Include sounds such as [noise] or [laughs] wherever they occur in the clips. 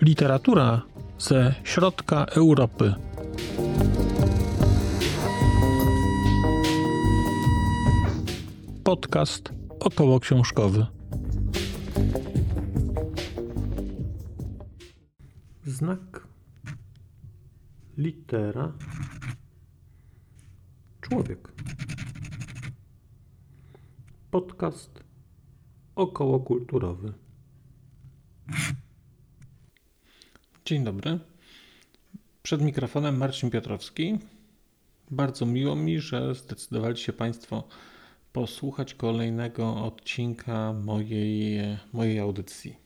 Literatura ze środka Europy. Podcast około książkowy. Znak litera człowiek. Podcast okołokulturowy. Dzień dobry. Przed mikrofonem Marcin Piotrowski. Bardzo miło mi, że zdecydowali się Państwo posłuchać kolejnego odcinka mojej, mojej audycji.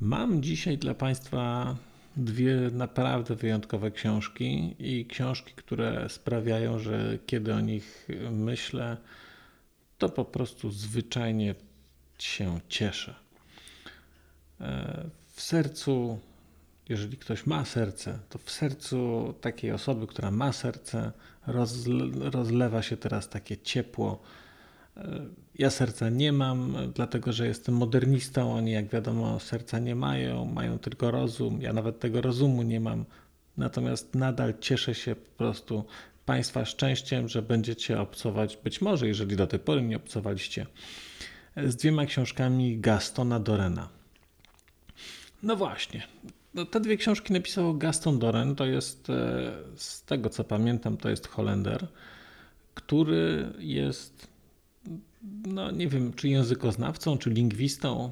Mam dzisiaj dla Państwa dwie naprawdę wyjątkowe książki i książki, które sprawiają, że kiedy o nich myślę, to po prostu zwyczajnie się cieszę. E, w sercu, jeżeli ktoś ma serce, to w sercu takiej osoby, która ma serce, rozlewa się teraz takie ciepło. E, ja serca nie mam, dlatego że jestem modernistą. Oni, jak wiadomo, serca nie mają, mają tylko rozum. Ja nawet tego rozumu nie mam. Natomiast nadal cieszę się po prostu Państwa szczęściem, że będziecie obcować, być może, jeżeli do tej pory nie obcowaliście, z dwiema książkami Gastona Dorena. No właśnie. No, te dwie książki napisał Gaston Doren. To jest, e, z tego co pamiętam, to jest Holender, który jest, no nie wiem, czy językoznawcą, czy lingwistą.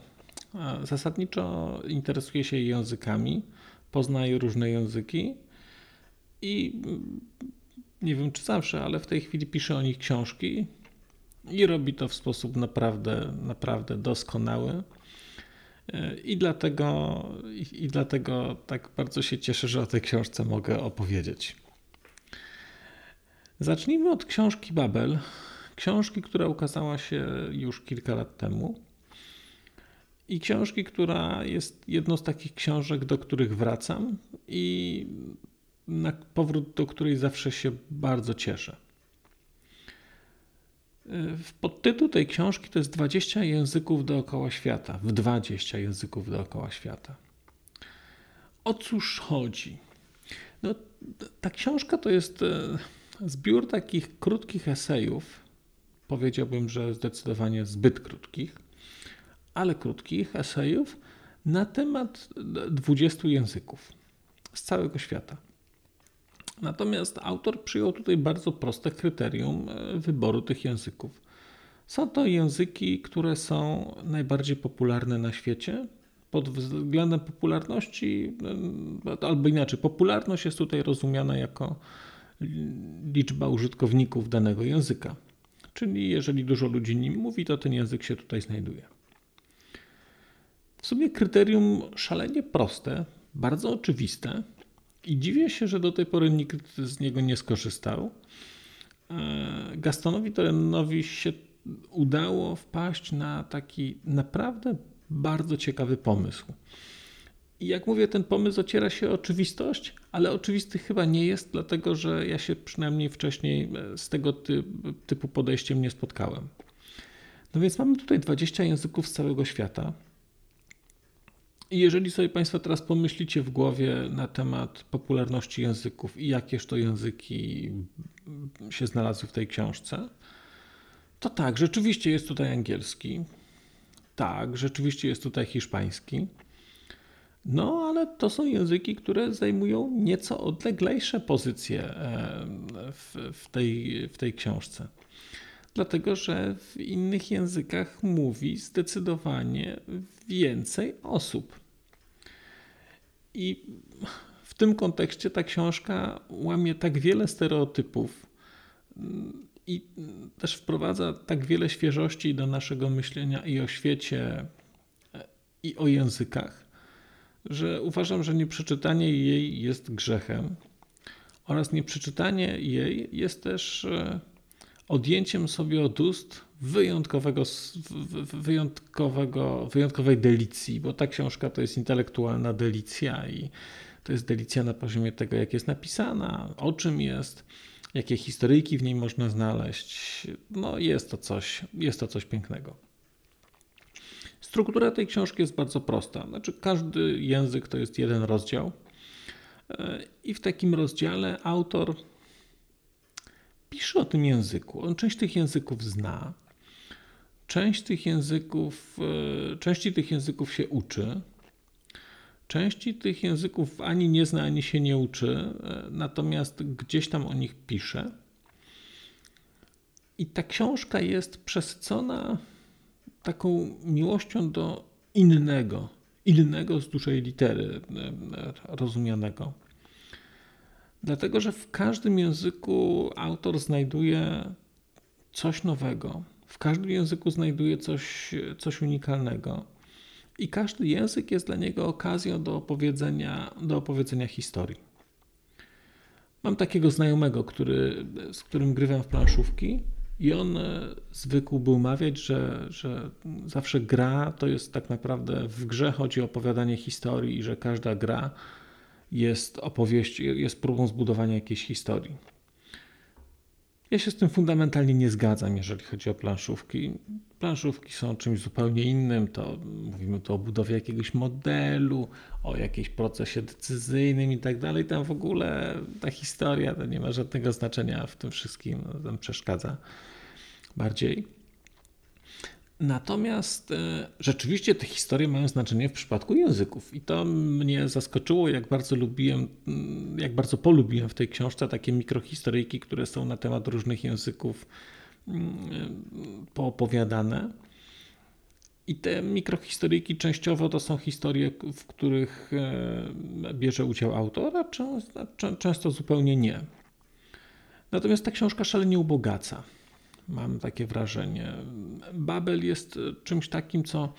Zasadniczo interesuje się językami, poznaje różne języki i mm, nie wiem czy zawsze, ale w tej chwili pisze o nich książki i robi to w sposób naprawdę, naprawdę doskonały. I dlatego, i dlatego tak bardzo się cieszę, że o tej książce mogę opowiedzieć. Zacznijmy od książki Babel. Książki, która ukazała się już kilka lat temu. I książki, która jest jedną z takich książek, do których wracam i na powrót do której zawsze się bardzo cieszę. Podtytuł tej książki to jest 20 języków dookoła świata, w 20 języków dookoła świata. O cóż chodzi? No, ta książka to jest e, zbiór takich krótkich esejów. Powiedziałbym, że zdecydowanie zbyt krótkich, ale krótkich esejów na temat 20 języków z całego świata. Natomiast autor przyjął tutaj bardzo proste kryterium e, wyboru tych języków. Są to języki, które są najbardziej popularne na świecie. Pod względem popularności, e, albo inaczej, popularność jest tutaj rozumiana jako liczba użytkowników danego języka. Czyli jeżeli dużo ludzi nim mówi, to ten język się tutaj znajduje. W sumie kryterium szalenie proste, bardzo oczywiste, i dziwię się, że do tej pory nikt z niego nie skorzystał. E, Gastonowi Torenowi się udało wpaść na taki naprawdę bardzo ciekawy pomysł. I jak mówię, ten pomysł ociera się o oczywistość, ale oczywisty chyba nie jest, dlatego że ja się przynajmniej wcześniej e, z tego typu podejściem nie spotkałem. No więc mamy tutaj 20 języków z całego świata. I jeżeli sobie Państwo teraz pomyślicie w głowie na temat popularności języków i jakież to języki się znalazły w tej książce, to tak, rzeczywiście jest tutaj angielski. Tak, rzeczywiście jest tutaj hiszpański. No, ale to są języki, które zajmują nieco odleglejsze pozycje e, w, w, tej, w tej książce. Dlatego, że w innych językach mówi zdecydowanie więcej osób. I w tym kontekście ta książka łamie tak wiele stereotypów mm, i też wprowadza tak wiele świeżości do naszego myślenia i o świecie, i o językach, że uważam, że nieprzeczytanie jej jest grzechem oraz nieprzeczytanie jej jest też e, odjęciem sobie od ust wyjątkowego, wyjątkowego, wyjątkowej delicji, bo ta książka to jest intelektualna delicja i to jest delicja na poziomie tego, jak jest napisana, o czym jest, jakie historyjki w niej można znaleźć. No jest to coś, jest to coś pięknego. Struktura tej książki jest bardzo prosta. Znaczy, każdy język to jest jeden rozdział, e, i w takim rozdziale autor pisze o tym języku. On część tych języków zna, część tych języków, e, części tych języków się uczy, części tych języków ani nie zna, ani się nie uczy, e, natomiast gdzieś tam o nich pisze. I ta książka jest przesycona taką miłością do innego, innego z dużej litery rozumianego. Dlatego, że w każdym języku autor znajduje coś nowego, w każdym języku znajduje coś, coś unikalnego. I każdy język jest dla niego okazją do opowiedzenia, do opowiedzenia historii. Mam takiego znajomego, który, z którym grywam w planszówki, i on e, zwykł był mawiać, że, że zawsze gra to jest tak naprawdę w grze chodzi o opowiadanie historii i że każda gra jest opowieść, jest próbą zbudowania jakiejś historii. Ja się z tym fundamentalnie nie zgadzam, jeżeli chodzi o planszówki. Planszówki są czymś zupełnie innym. To mówimy tu o budowie jakiegoś modelu, o jakimś procesie decyzyjnym i tak dalej. Tam w ogóle ta historia to nie ma żadnego znaczenia w tym wszystkim. Tam przeszkadza bardziej. Natomiast e, rzeczywiście te historie mają znaczenie w przypadku języków i to mnie zaskoczyło, jak bardzo lubiłem, mm, jak bardzo polubiłem w tej książce takie mikrohistoryjki, które są na temat różnych języków mm, poopowiadane. I te mikrohistoryjki częściowo to są historie, w których e, bierze udział autor, a często zupełnie nie. Natomiast ta książka szalenie ubogaca. Mam takie wrażenie. Babel jest czymś takim, co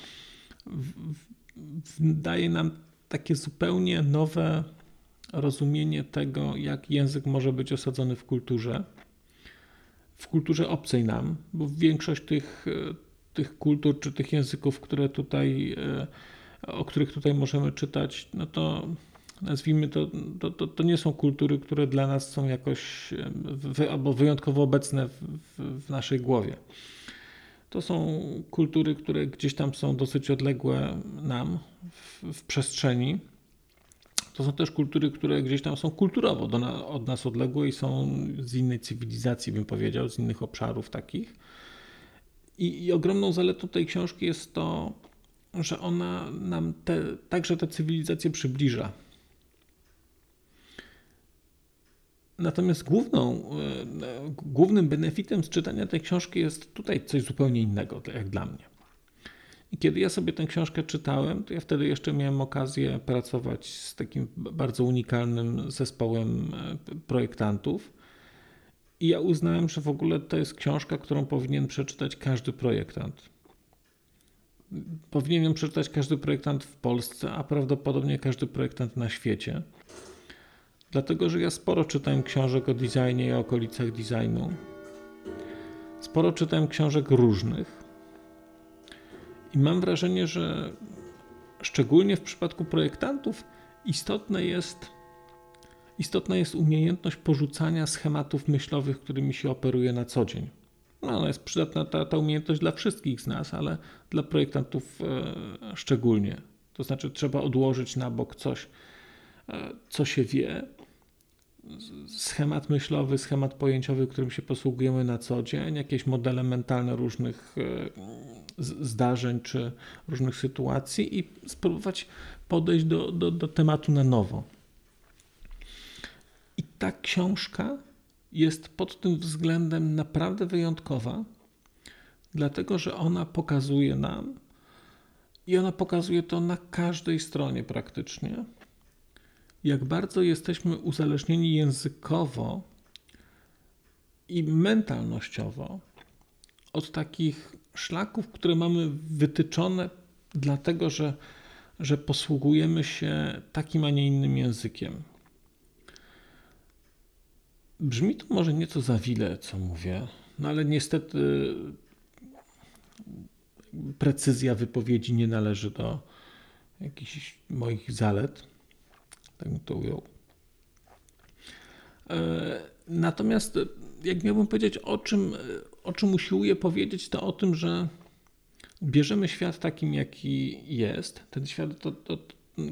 daje nam takie zupełnie nowe rozumienie tego, jak język może być osadzony w kulturze, w kulturze obcej nam, bo większość tych, tych kultur czy tych języków, które tutaj, o których tutaj możemy czytać, no to nazwijmy to, to, to, to, nie są kultury, które dla nas są jakoś wy, albo wyjątkowo obecne w, w, w naszej głowie. To są kultury, które gdzieś tam są dosyć odległe nam w, w przestrzeni. To są też kultury, które gdzieś tam są kulturowo do, od nas odległe i są z innej cywilizacji, bym powiedział, z innych obszarów takich. I, i ogromną zaletą tej książki jest to, że ona nam te, także te cywilizacje przybliża. Natomiast główną, e, głównym benefitem z czytania tej książki jest tutaj coś zupełnie innego, jak dla mnie. I kiedy ja sobie tę książkę czytałem, to ja wtedy jeszcze miałem okazję pracować z takim bardzo unikalnym zespołem e, projektantów. I ja uznałem, że w ogóle to jest książka, którą powinien przeczytać każdy projektant. Powinien ją przeczytać każdy projektant w Polsce, a prawdopodobnie każdy projektant na świecie. Dlatego, że ja sporo czytałem książek o designie i okolicach designu. Sporo czytałem książek różnych. I mam wrażenie, że szczególnie w przypadku projektantów istotne jest, istotna jest umiejętność porzucania schematów myślowych, którymi się operuje na co dzień. No, ona jest przydatna ta, ta umiejętność dla wszystkich z nas, ale dla projektantów e, szczególnie. To znaczy, trzeba odłożyć na bok coś, e, co się wie, schemat myślowy, schemat pojęciowy, którym się posługujemy na co dzień, jakieś modele mentalne różnych e, zdarzeń czy różnych sytuacji i spróbować podejść do, do, do tematu na nowo. I ta książka jest pod tym względem naprawdę wyjątkowa, dlatego że ona pokazuje nam, i ona pokazuje to na każdej stronie praktycznie, jak bardzo jesteśmy uzależnieni językowo i mentalnościowo od takich szlaków, które mamy wytyczone, dlatego że, że posługujemy się takim, a nie innym językiem. Brzmi to może nieco za wile, co mówię, no ale niestety precyzja wypowiedzi nie należy do jakichś moich zalet. Tak bym to ujął. Natomiast jak miałbym powiedzieć, o czym, o czym usiłuję powiedzieć, to o tym, że bierzemy świat takim, jaki jest. Ten świat, to, to,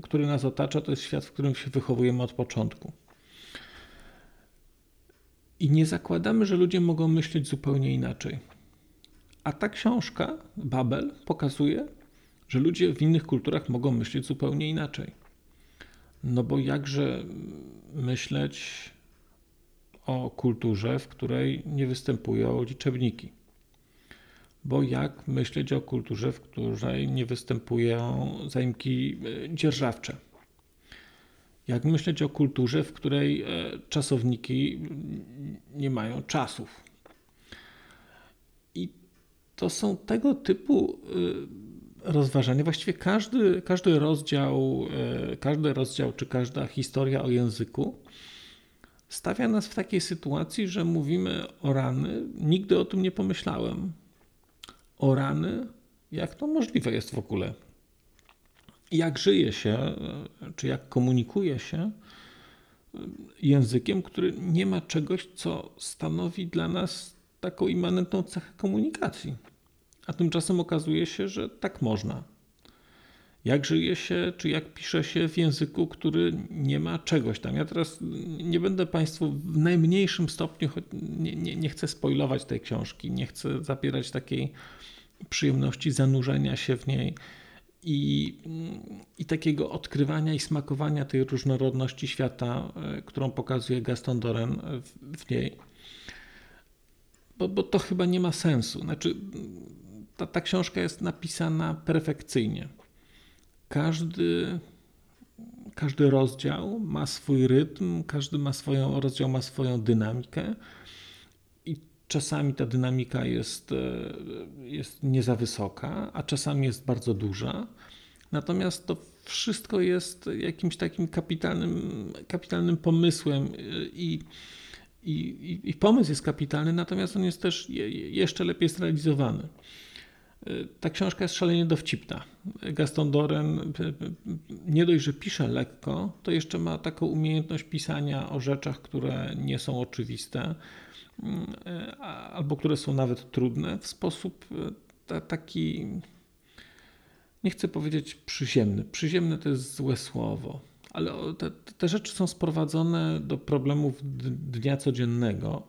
który nas otacza, to jest świat, w którym się wychowujemy od początku. I nie zakładamy, że ludzie mogą myśleć zupełnie inaczej. A ta książka, Babel, pokazuje, że ludzie w innych kulturach mogą myśleć zupełnie inaczej. No bo jakże myśleć o kulturze, w której nie występują liczebniki? Bo jak myśleć o kulturze, w której nie występują zaimki e, dzierżawcze? Jak myśleć o kulturze, w której e, czasowniki nie mają czasów? I to są tego typu e, rozważania. Właściwie każdy, każdy rozdział, każdy rozdział czy każda historia o języku stawia nas w takiej sytuacji, że mówimy o rany. Nigdy o tym nie pomyślałem. O rany? Jak to możliwe jest w ogóle? Jak żyje się, czy jak komunikuje się językiem, który nie ma czegoś, co stanowi dla nas taką immanentną cechę komunikacji. A tymczasem okazuje się, że tak można jak żyje się, czy jak pisze się w języku, który nie ma czegoś tam. Ja teraz nie będę Państwu w najmniejszym stopniu, nie, nie, nie chcę spoilować tej książki, nie chcę zabierać takiej przyjemności zanurzenia się w niej i, i takiego odkrywania i smakowania tej różnorodności świata, e, którą pokazuje Gaston Doren w, w niej. Bo, bo to chyba nie ma sensu. Znaczy, ta, ta książka jest napisana perfekcyjnie. Każdy, każdy rozdział ma swój rytm, każdy ma swoją, rozdział ma swoją dynamikę i czasami ta dynamika jest, e, jest nie za wysoka, a czasami jest bardzo duża. Natomiast to wszystko jest jakimś takim kapitalnym, kapitalnym pomysłem i, i, i pomysł jest kapitalny, natomiast on jest też jeszcze lepiej zrealizowany. Ta książka jest szalenie dowcipna. Gaston Doren nie dość, że pisze lekko, to jeszcze ma taką umiejętność pisania o rzeczach, które nie są oczywiste albo które są nawet trudne w sposób e, taki, nie chcę powiedzieć przyziemny. Przyziemne to jest złe słowo, ale te, te rzeczy są sprowadzone do problemów dnia codziennego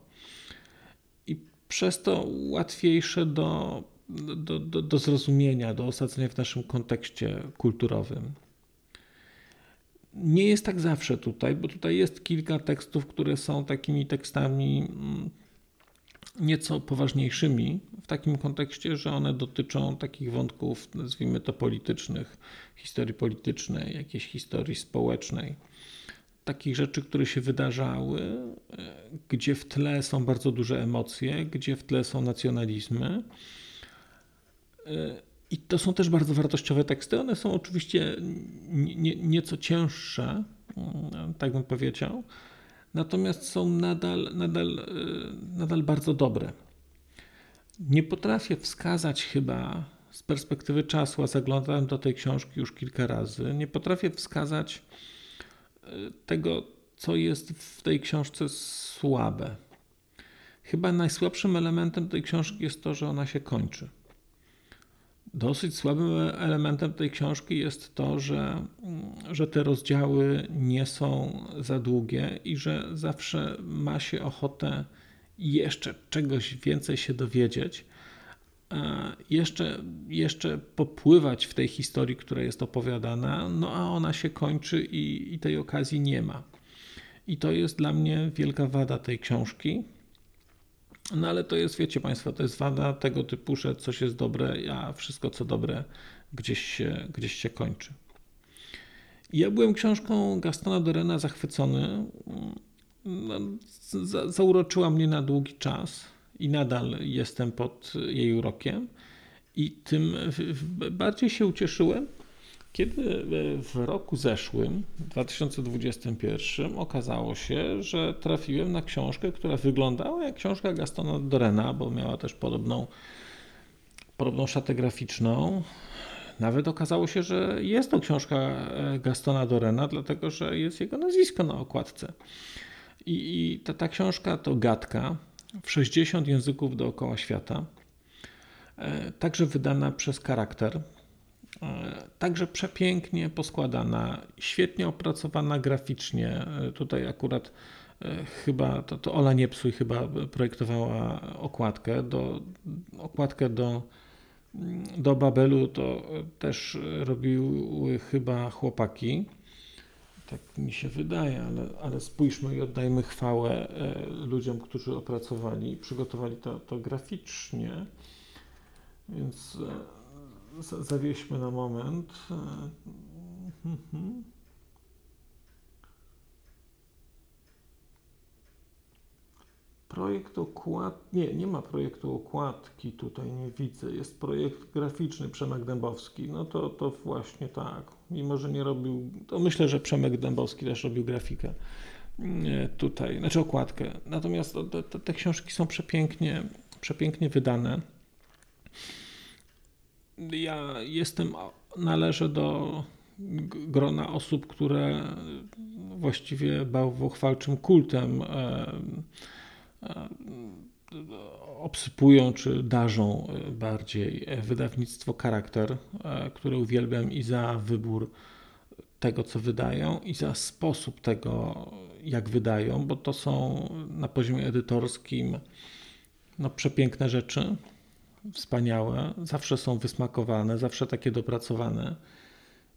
i przez to łatwiejsze do do, do, do zrozumienia, do osadzenia w naszym kontekście kulturowym. Nie jest tak zawsze tutaj, bo tutaj jest kilka tekstów, które są takimi tekstami mm, nieco poważniejszymi, w takim kontekście, że one dotyczą takich wątków, nazwijmy to politycznych, historii politycznej, jakiejś historii społecznej. Takich rzeczy, które się wydarzały, e, gdzie w tle są bardzo duże emocje, gdzie w tle są nacjonalizmy i to są też bardzo wartościowe teksty. One są oczywiście nie, nieco cięższe, mm, tak bym powiedział, natomiast są nadal, nadal, e, nadal bardzo dobre. Nie potrafię wskazać chyba z perspektywy czasu, a zaglądałem do tej książki już kilka razy, nie potrafię wskazać e, tego, co jest w tej książce słabe. Chyba najsłabszym elementem tej książki jest to, że ona się kończy. Dosyć słabym elementem tej książki jest to, że, że te rozdziały nie są za długie i że zawsze ma się ochotę jeszcze czegoś więcej się dowiedzieć, jeszcze, jeszcze popływać w tej historii, która jest opowiadana, no a ona się kończy i, i tej okazji nie ma. I to jest dla mnie wielka wada tej książki. No ale to jest, wiecie Państwo, to jest wada tego typu, że coś jest dobre, a wszystko co dobre gdzieś się, gdzieś się kończy. Ja byłem książką Gastona Dorena zachwycony. No, za, zauroczyła mnie na długi czas i nadal jestem pod jej urokiem. I tym bardziej się ucieszyłem, kiedy e, w roku zeszłym, 2021, okazało się, że trafiłem na książkę, która wyglądała jak książka Gastona Dorena, bo miała też podobną, podobną szatę graficzną, Nawet okazało się, że jest to książka e, Gastona Dorena, dlatego że jest jego nazwisko na okładce. I, i ta, ta książka to gadka w 60 języków dookoła świata, e, także wydana przez charakter, także przepięknie poskładana, świetnie opracowana graficznie. Tutaj akurat chyba to, to Ola Niepsuj chyba projektowała okładkę do, okładkę do do Babelu to też robiły chyba chłopaki. Tak mi się wydaje, ale, ale spójrzmy i oddajmy chwałę e, ludziom, którzy opracowali, przygotowali to, to graficznie. Więc e, zawieźmy na moment. E, mhm. Projekt okład... Nie, nie ma projektu okładki tutaj, nie widzę. Jest projekt graficzny Przemek Dębowski. No to, to właśnie tak. Mimo, że nie robił... To myślę, że Przemek Dębowski też robił grafikę tutaj, znaczy okładkę. Natomiast te, te, te książki są przepięknie, przepięknie wydane. Ja jestem, należę do grona osób, które właściwie bałwochwalczym kultem obsypują czy darzą bardziej wydawnictwo Charakter, które uwielbiam i za wybór tego, co wydają, i za sposób tego, jak wydają, bo to są na poziomie edytorskim no, przepiękne rzeczy, wspaniałe, zawsze są wysmakowane, zawsze takie dopracowane.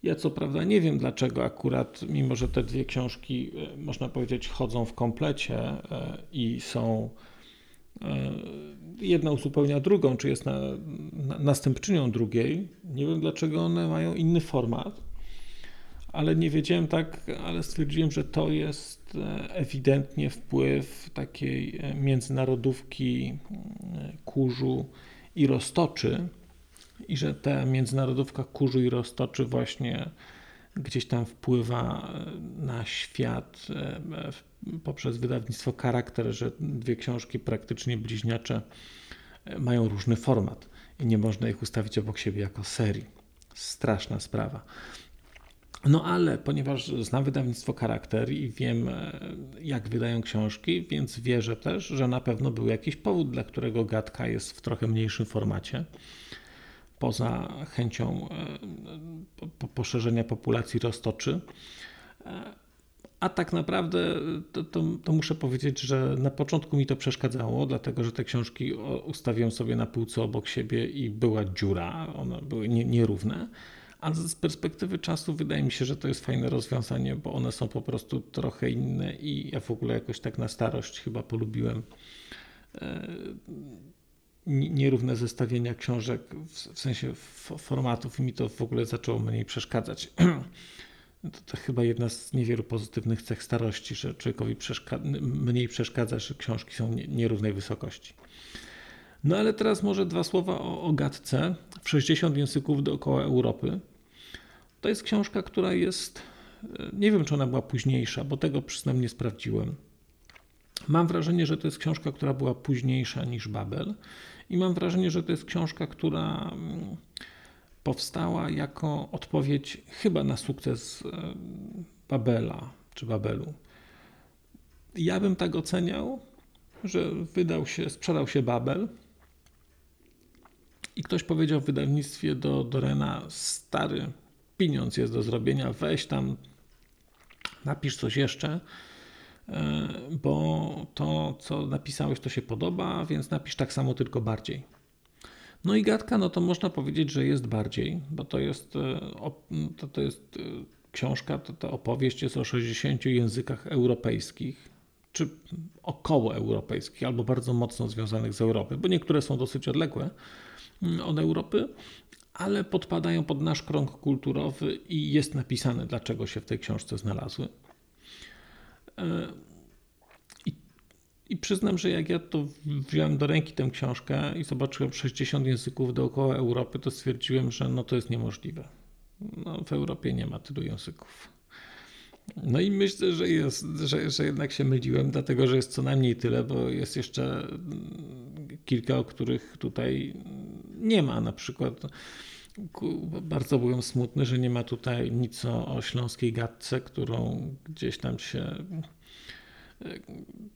Ja co prawda nie wiem dlaczego akurat, mimo że te dwie książki, e, można powiedzieć, chodzą w komplecie e, i są e, jedna uzupełnia drugą, czy jest na, na, następczynią drugiej. Nie wiem dlaczego one mają inny format, ale nie wiedziałem tak, ale stwierdziłem, że to jest ewidentnie wpływ takiej międzynarodówki kurzu i roztoczy i że ta międzynarodówka kurzu i roztoczy właśnie gdzieś tam wpływa e, na świat e, poprzez wydawnictwo charakter, że dwie książki praktycznie bliźniacze e, mają różny format i nie można ich ustawić obok siebie jako serii. Straszna sprawa. No ale ponieważ znam wydawnictwo charakter i wiem, jak wydają książki, więc wierzę też, że na pewno był jakiś powód, dla którego gadka jest w trochę mniejszym formacie poza chęcią e, poszerzenia populacji roztoczy. E, a tak naprawdę to, to, to, muszę powiedzieć, że na początku mi to przeszkadzało, dlatego że te książki ustawiłem sobie na półce obok siebie i była dziura, one były nie, nierówne. A z perspektywy czasu wydaje mi się, że to jest fajne rozwiązanie, bo one są po prostu trochę inne i ja w ogóle jakoś tak na starość chyba polubiłem e, nierówne zestawienia książek w, sensie formatów i mi to w ogóle zaczęło mniej przeszkadzać. [clears throat] To, to, chyba jedna z niewielu pozytywnych cech starości, że człowiekowi przeszka mniej przeszkadza, że książki są nierównej wysokości. No ale teraz może dwa słowa o, o gadce w 60 języków dookoła Europy. To jest książka, która jest, e, nie wiem czy ona była późniejsza, bo tego przyznam nie sprawdziłem. Mam wrażenie, że to jest książka, która była późniejsza niż Babel i mam wrażenie, że to jest książka, która mm, powstała jako odpowiedź chyba na sukces e, Babela czy Babelu. Ja bym tak oceniał, że wydał się, sprzedał się Babel i ktoś powiedział w wydawnictwie do Dorena, stary pieniądz jest do zrobienia, weź tam, napisz coś jeszcze, E, bo to, co napisałeś, to się podoba, więc napisz tak samo, tylko bardziej. No i gadka, no to można powiedzieć, że jest bardziej, bo to jest, e, to, to jest e, książka, to, ta opowieść jest o 60 językach europejskich, czy około europejskich, albo bardzo mocno związanych z Europą, bo niektóre są dosyć odległe od Europy, ale podpadają pod nasz krąg kulturowy i jest napisane, dlaczego się w tej książce znalazły. I, I przyznam, że jak ja to wziąłem do ręki tę książkę i zobaczyłem 60 języków dookoła Europy, to stwierdziłem, że no to jest niemożliwe. No, w Europie nie ma tylu języków. No i myślę, że, jest, że, że jednak się myliłem, dlatego że jest co najmniej tyle, bo jest jeszcze kilka, o których tutaj nie ma. Na przykład bardzo byłem smutny, że nie ma tutaj nic o, o śląskiej gadce, którą gdzieś tam się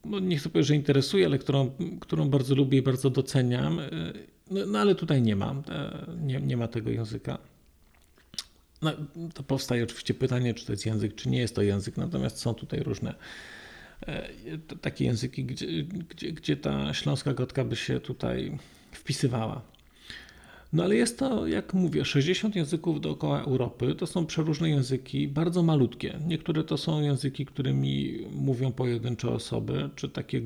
no nie chcę powiedzieć, że interesuje, ale którą, którą bardzo lubię i bardzo doceniam. No, no ale tutaj nie ma, nie, nie ma tego języka. No, to powstaje oczywiście pytanie, czy to jest język, czy nie jest to język, natomiast są tutaj różne e, takie języki, gdzie, gdzie, gdzie ta śląska gotka by się tutaj wpisywała. No ale jest to, jak mówię, 60 języków dookoła Europy. To są przeróżne języki, bardzo malutkie. Niektóre to są języki, którymi mówią pojedyncze osoby, czy takie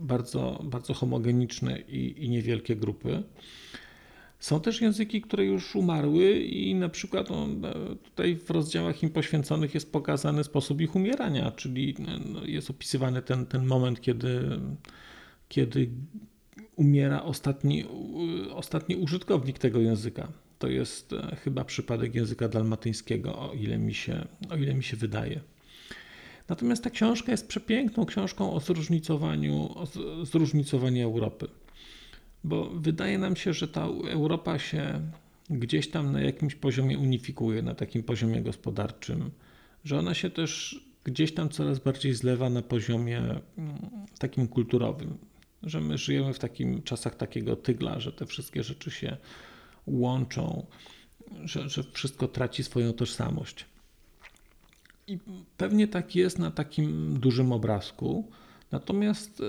bardzo, bardzo homogeniczne i, i niewielkie grupy. Są też języki, które już umarły i na przykład no, tutaj w rozdziałach im poświęconych jest pokazany sposób ich umierania, czyli no, jest opisywany ten, ten moment, kiedy, kiedy umiera ostatni, ostatni użytkownik tego języka. To jest e, chyba przypadek języka dalmatyńskiego, o ile mi się, o ile mi się wydaje. Natomiast ta książka jest przepiękną książką o zróżnicowaniu, o zróżnicowaniu Europy. Bo wydaje nam się, że ta Europa się gdzieś tam na jakimś poziomie unifikuje, na takim poziomie gospodarczym, że ona się też gdzieś tam coraz bardziej zlewa na poziomie mm, takim kulturowym że my żyjemy w takim czasach takiego tygla, że te wszystkie rzeczy się łączą, że, że wszystko traci swoją tożsamość. I pewnie tak jest na takim dużym obrazku. Natomiast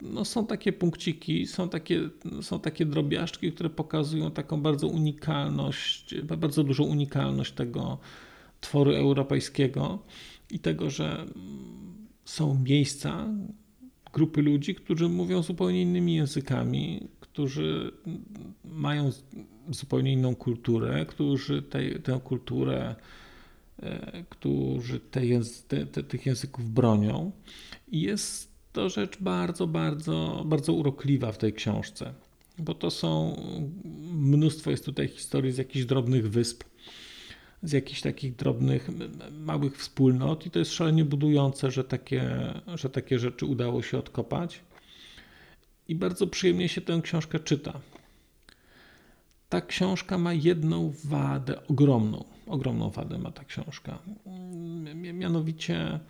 no, są takie punkciki, są takie, są takie drobiażdżki, które pokazują taką bardzo unikalność, bardzo dużą unikalność tego tworu europejskiego i tego, że są miejsca, grupy ludzi, którzy mówią zupełnie innymi językami, którzy mają zupełnie inną kulturę, którzy tej, tę kulturę, e, którzy te, te, te, tych języków bronią. I jest to rzecz bardzo, bardzo, bardzo urokliwa w tej książce, bo to są mnóstwo jest tutaj historii z jakichś drobnych wysp z jakichś takich drobnych, małych wspólnot i to jest szalenie budujące, że takie, że takie rzeczy udało się odkopać. I bardzo przyjemnie się tę książkę czyta. Ta książka ma jedną wadę, ogromną, ogromną wadę ma ta książka. Mianowicie,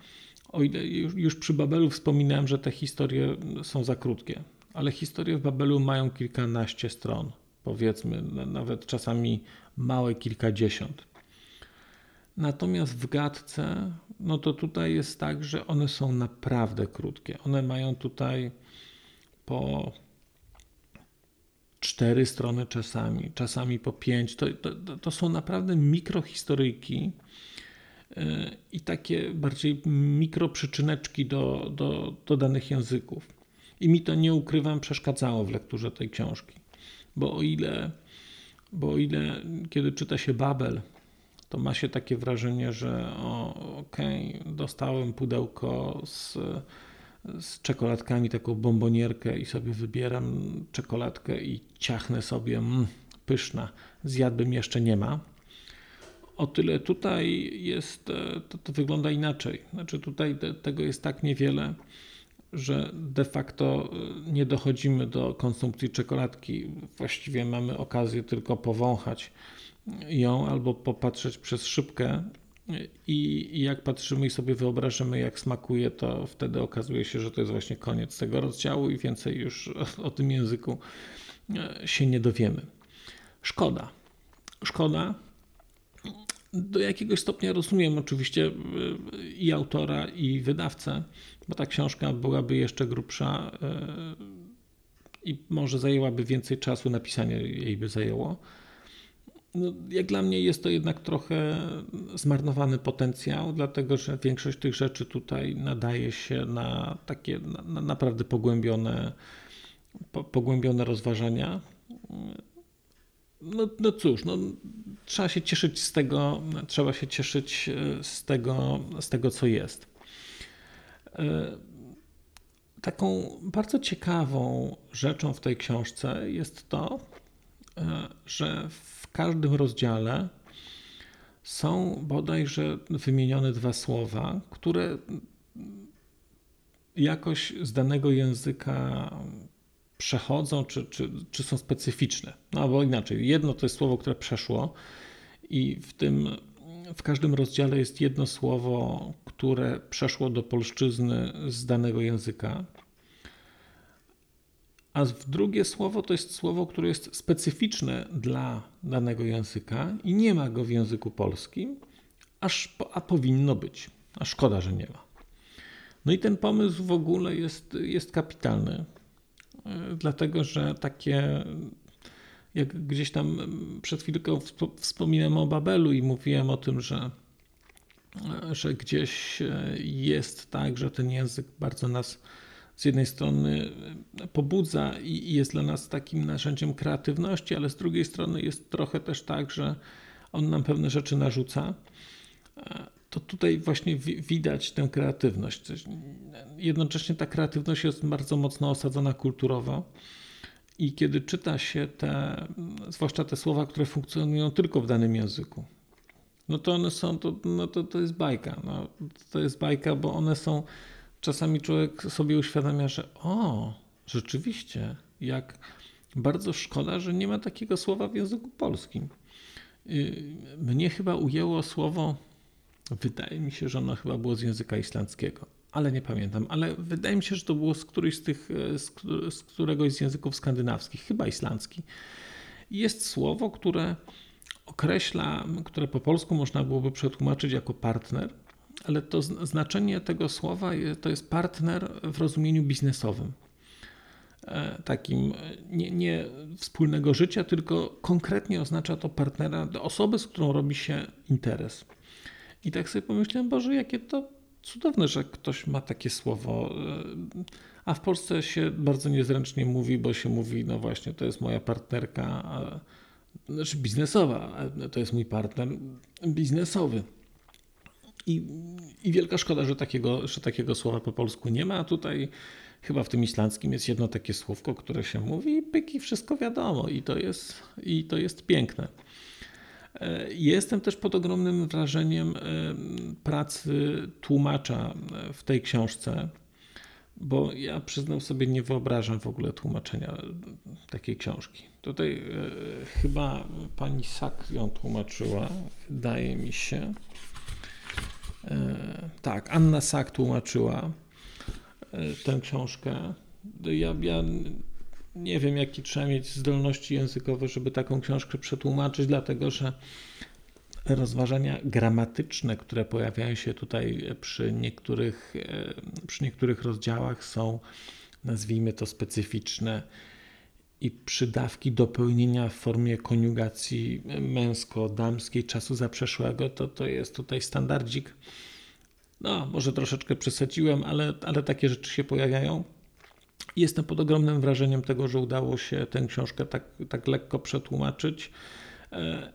o ile już, przy Babelu wspominałem, że te historie są za krótkie, ale historie w Babelu mają kilkanaście stron, powiedzmy, nawet czasami małe kilkadziesiąt. Natomiast w gadce, no to tutaj jest tak, że one są naprawdę krótkie. One mają tutaj po cztery strony czasami, czasami po pięć. To, to, to są naprawdę mikrohistoryjki y, i takie bardziej mikroprzyczyneczki do, do, do danych języków. I mi to nie ukrywam, przeszkadzało w lekturze tej książki. Bo o ile, bo o ile kiedy czyta się Babel, to ma się takie wrażenie, że okej, okay, dostałem pudełko z, z czekoladkami, taką bombonierkę i sobie wybieram czekoladkę i ciachnę sobie, mm, pyszna, zjadłbym jeszcze nie ma. O tyle tutaj jest, e, to, to wygląda inaczej. Znaczy tutaj te, tego jest tak niewiele, że de facto e, nie dochodzimy do konsumpcji czekoladki. Właściwie mamy okazję tylko powąchać ją albo popatrzeć przez szybkę i, jak patrzymy i sobie wyobrażamy, jak smakuje, to wtedy okazuje się, że to jest właśnie koniec tego rozdziału i więcej już o, [laughs] o tym języku e, się nie dowiemy. Szkoda. Szkoda. Do jakiegoś stopnia rozumiem oczywiście e, i autora, i wydawcę, bo ta książka byłaby jeszcze grubsza e, i może zajęłaby więcej czasu, napisanie jej by zajęło no, jak dla mnie jest to jednak trochę zmarnowany potencjał, dlatego że większość tych rzeczy tutaj nadaje się na takie na, na naprawdę pogłębione, po, pogłębione rozważania. No, no cóż, no, trzeba się cieszyć z tego, trzeba się cieszyć e, z tego, z tego co jest. E, taką bardzo ciekawą rzeczą w tej książce jest to, e, że w każdym rozdziale są bodajże wymienione dwa słowa, które jakoś z danego języka przechodzą, czy, czy, czy są specyficzne. No albo inaczej, jedno to jest słowo, które przeszło i w tym w każdym rozdziale jest jedno słowo, które przeszło do polszczyzny z danego języka. A drugie słowo to jest słowo, które jest specyficzne dla danego języka i nie ma go w języku polskim, aż, a powinno być. A szkoda, że nie ma. No i ten pomysł w ogóle jest, jest kapitalny, e, dlatego że takie, jak gdzieś tam przed chwilką wspominałem o Babelu i mówiłem o tym, że, że gdzieś e, jest tak, że ten język bardzo nas z jednej strony pobudza i jest dla nas takim narzędziem kreatywności, ale z drugiej strony jest trochę też tak, że on nam pewne rzeczy narzuca. E, to tutaj właśnie widać tę kreatywność. Jednocześnie ta kreatywność jest bardzo mocno osadzona kulturowo. I kiedy czyta się te, zwłaszcza te słowa, które funkcjonują tylko w danym języku, no to one są, to, no to, to jest bajka. No, to jest bajka, bo one są, czasami człowiek sobie uświadamia, że o, rzeczywiście, jak bardzo szkoda, że nie ma takiego słowa w języku polskim. Y, mnie chyba ujęło słowo Wydaje mi się, że ono chyba było z języka islandzkiego, ale nie pamiętam. Ale wydaje mi się, że to było z którejś z tych, e, z któregoś z języków skandynawskich, chyba islandzki. Jest słowo, które określa, które po polsku można byłoby przetłumaczyć jako partner, ale to znaczenie tego słowa to jest partner w rozumieniu biznesowym. E, takim nie, nie, wspólnego życia, tylko konkretnie oznacza to partnera, osoby, z którą robi się interes. I tak sobie pomyślałem, Boże, jakie to cudowne, że ktoś ma takie słowo. E, a w Polsce się bardzo niezręcznie mówi, bo się mówi, no właśnie, to jest moja partnerka, znaczy biznesowa, to jest mój partner biznesowy. I, I wielka szkoda, że takiego, że takiego słowa po polsku nie ma, tutaj chyba w tym islandzkim jest jedno takie słówko, które się mówi i pyki, wszystko wiadomo i to jest, i to jest piękne. E, jestem też pod ogromnym wrażeniem e, pracy tłumacza e, w tej książce, bo ja przyznam sobie, nie wyobrażam w ogóle tłumaczenia takiej książki. Tutaj chyba pani Sak ją tłumaczyła, wydaje mi się. Tak, Anna Sak tłumaczyła tę książkę. Ja, ja nie wiem, jakie trzeba mieć zdolności językowe, żeby taką książkę przetłumaczyć, dlatego że rozważania gramatyczne, które pojawiają się tutaj przy niektórych, e, przy niektórych rozdziałach, są, nazwijmy to, specyficzne. I przydawki dopełnienia w formie koniugacji męsko-damskiej czasu zaprzeszłego, to, to jest tutaj standardzik. No, może troszeczkę przesadziłem, ale, ale takie rzeczy się pojawiają. Jestem pod ogromnym wrażeniem tego, że udało się tę książkę tak, tak lekko przetłumaczyć. E,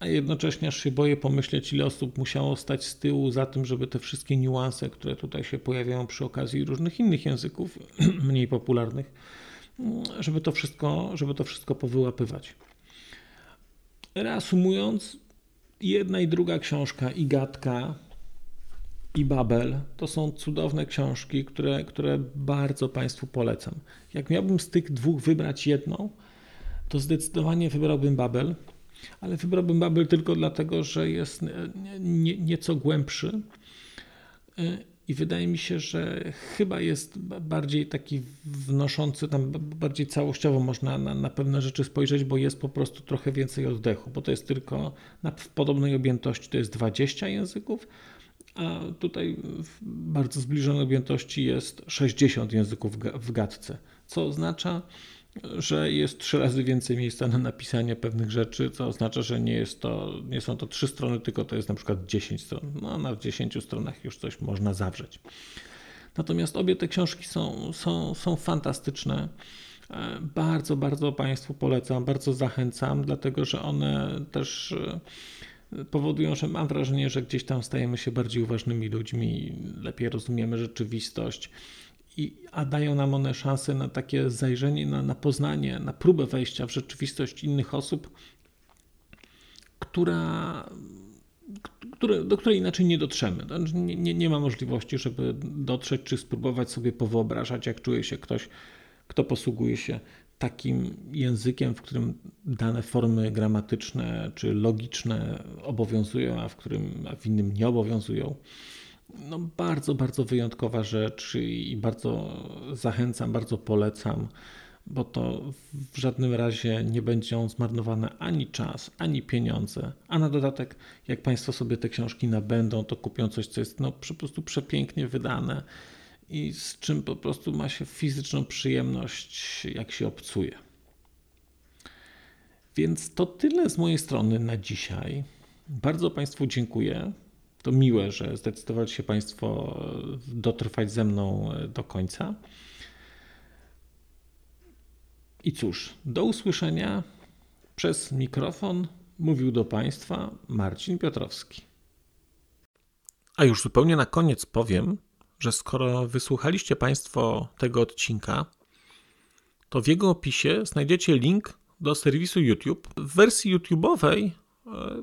a jednocześnie aż się boję pomyśleć, ile osób musiało stać z tyłu za tym, żeby te wszystkie niuanse, które tutaj się pojawiają przy okazji różnych innych języków, [clears throat] mniej popularnych, żeby to wszystko, żeby to wszystko powyłapywać. Reasumując, jedna i druga książka i gadka i Babel to są cudowne książki, które, które bardzo Państwu polecam. Jak miałbym z tych dwóch wybrać jedną, to zdecydowanie wybrałbym Babel, ale wybrałbym Babel tylko dlatego, że jest nie, nieco głębszy i wydaje mi się, że chyba jest bardziej taki wnoszący, tam bardziej całościowo można na, na pewne rzeczy spojrzeć, bo jest po prostu trochę więcej oddechu, bo to jest tylko na, w podobnej objętości to jest 20 języków, a tutaj w bardzo zbliżonej objętości jest 60 języków w gadce, co oznacza, że jest trzy razy więcej miejsca na napisanie pewnych rzeczy, co oznacza, że nie, jest to, nie są to trzy strony, tylko to jest na przykład 10 stron. No, na 10 stronach już coś można zawrzeć. Natomiast obie te książki są, są, są fantastyczne. E, bardzo, bardzo Państwu polecam, bardzo zachęcam, dlatego że one też powodują, że mam wrażenie, że gdzieś tam stajemy się bardziej uważnymi ludźmi, lepiej rozumiemy rzeczywistość. I, a dają nam one szansę na takie zajrzenie, na, na poznanie, na próbę wejścia w rzeczywistość innych osób, która, które, do której inaczej nie dotrzemy. Nie, nie, nie ma możliwości, żeby dotrzeć czy spróbować sobie powyobrażać, jak czuje się ktoś kto posługuje się takim językiem, w którym dane formy gramatyczne czy logiczne obowiązują, a w którym a w innym nie obowiązują. No, bardzo, bardzo wyjątkowa rzecz i bardzo zachęcam, bardzo polecam, bo to w żadnym razie nie będzie zmarnowane ani czas, ani pieniądze. A na dodatek, jak Państwo sobie te książki nabędą, to kupią coś, co jest no, po prostu przepięknie wydane i z czym po prostu ma się fizyczną przyjemność, jak się obcuje. Więc to tyle z mojej strony na dzisiaj. Bardzo Państwu dziękuję. To miłe, że zdecydowali się Państwo dotrwać ze mną do końca. I cóż, do usłyszenia przez mikrofon mówił do Państwa Marcin Piotrowski. A już zupełnie na koniec powiem, że skoro wysłuchaliście Państwo tego odcinka, to w jego opisie znajdziecie link do serwisu YouTube. W wersji YouTube'owej e,